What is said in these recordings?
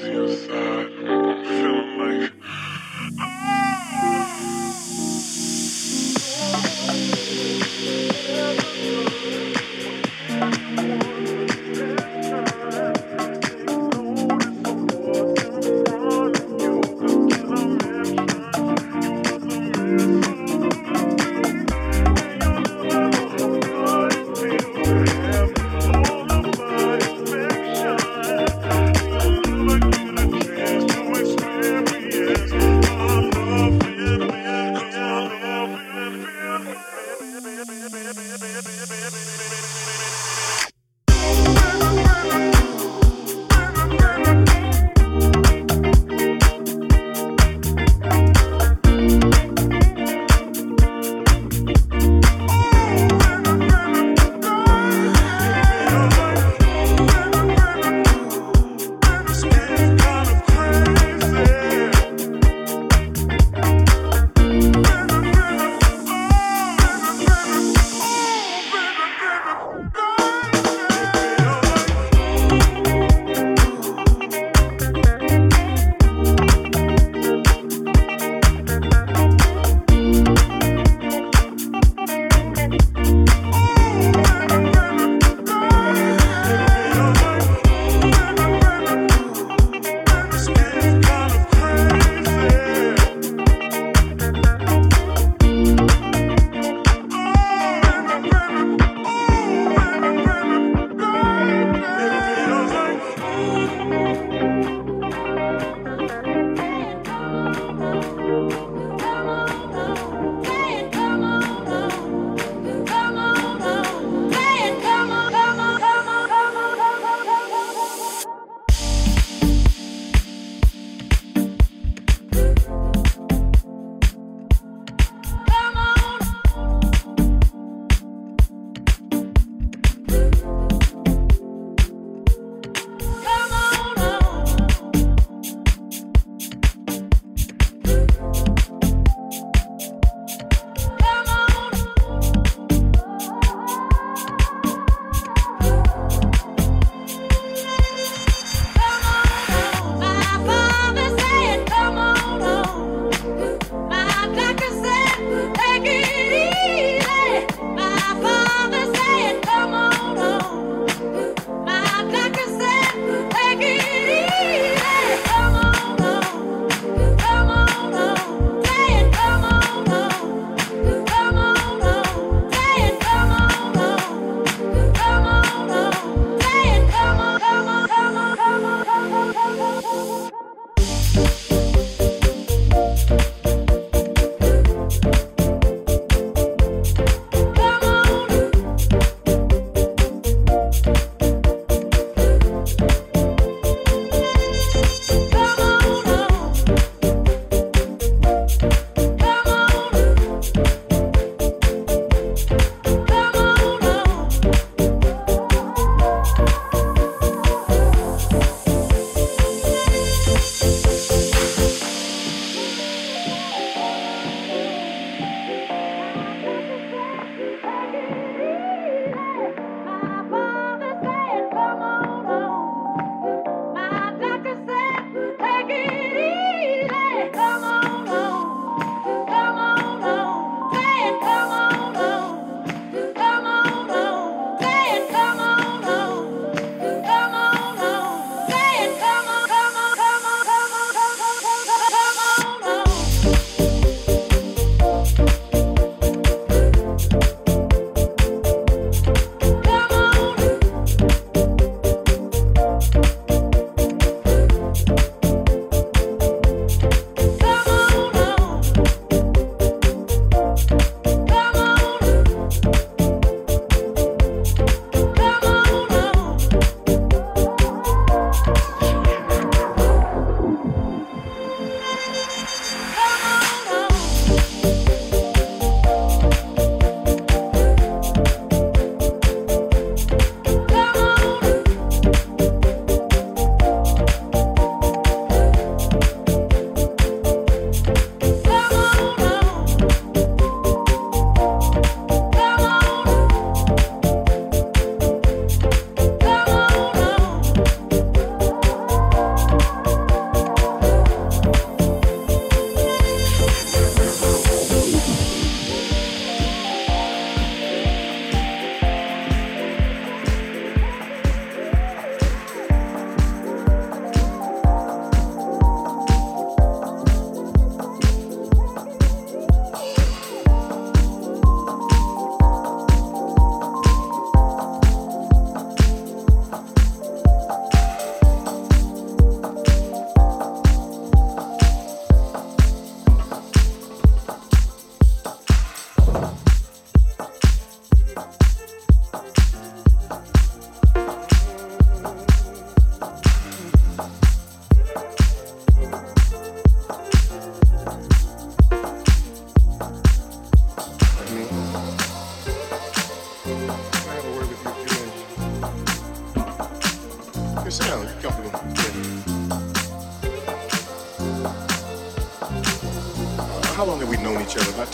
your side.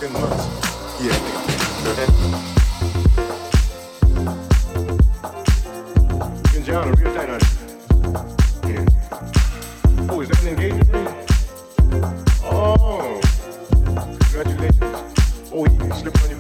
Yeah, John, a real tight Yeah. Oh, is that an engagement ring? Oh. Congratulations. Oh, yeah, slip on your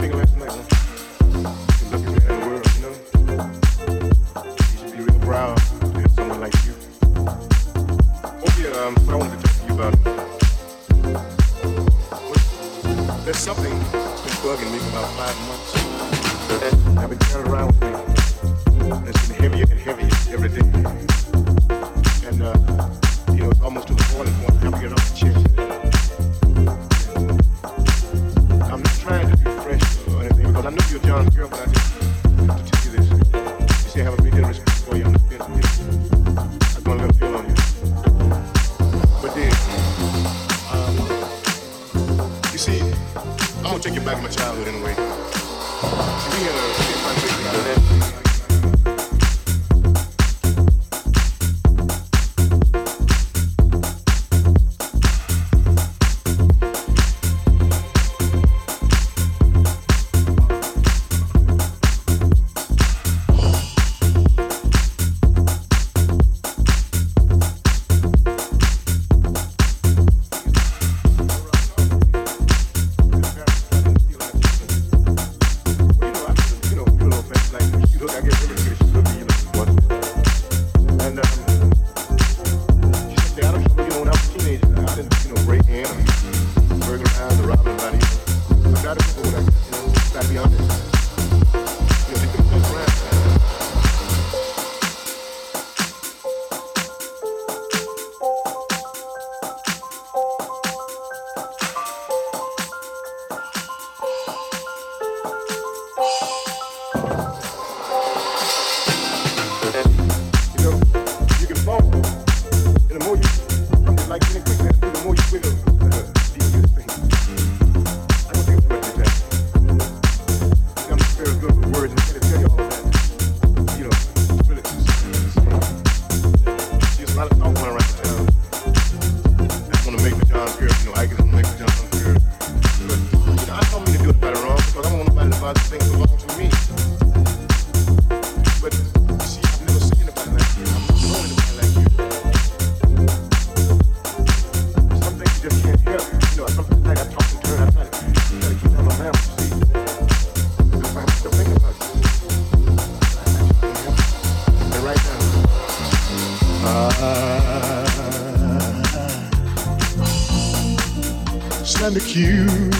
kinda cute.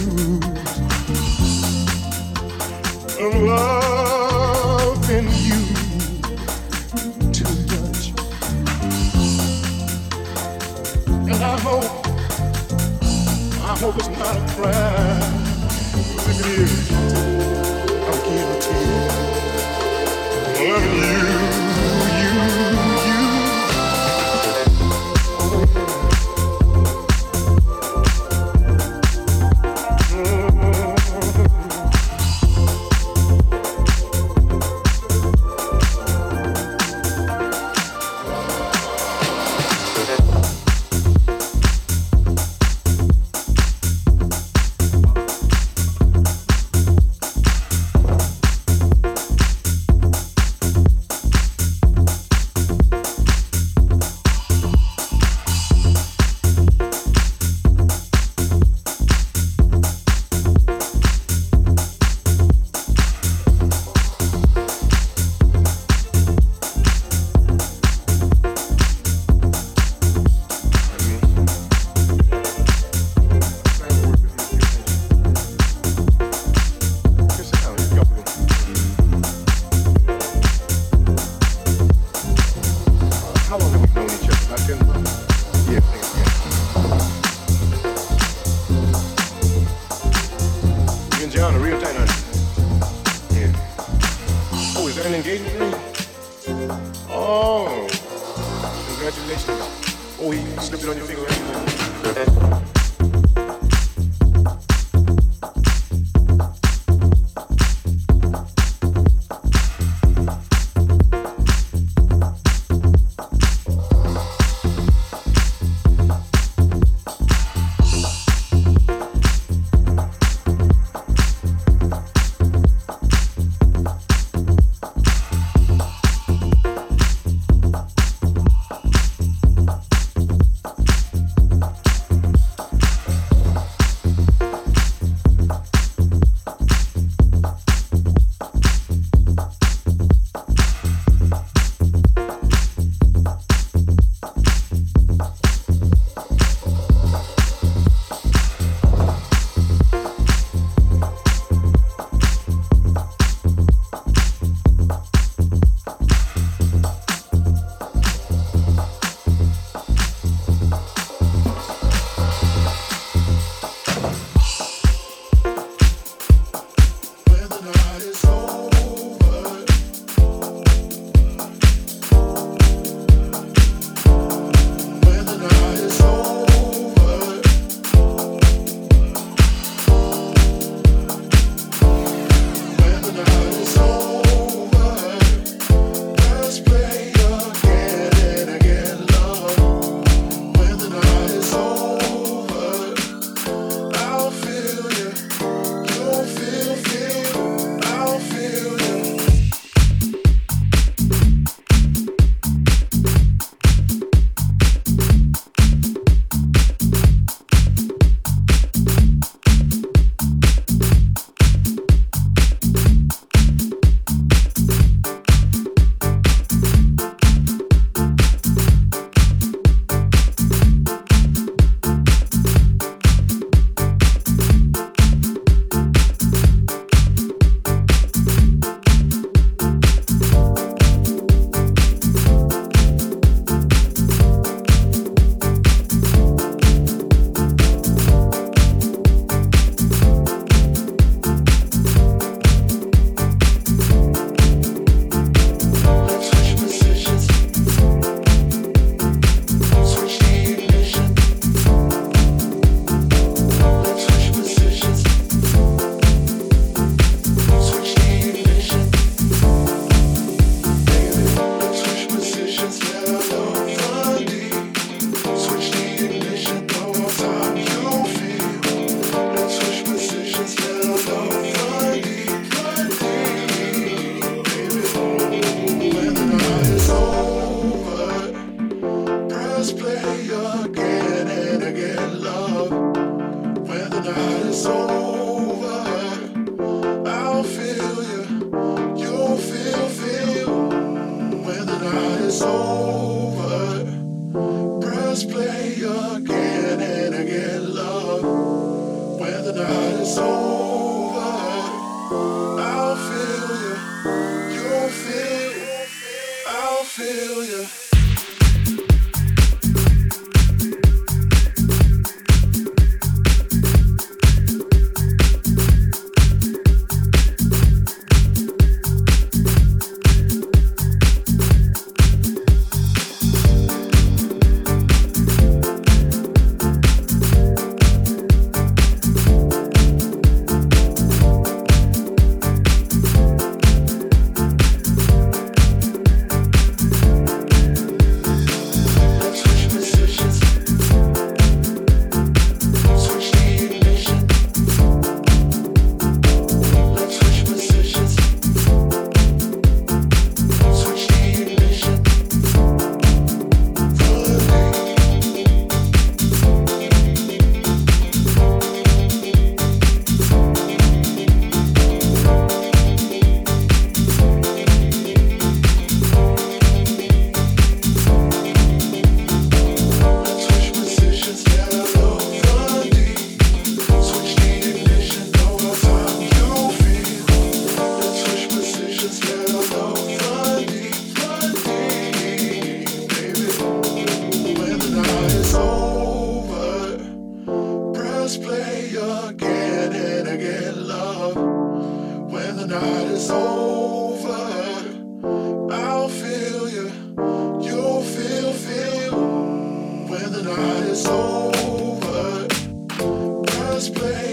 again and again, love, when the night is over, I'll feel you. You'll feel, feel when the night is over. Let's play.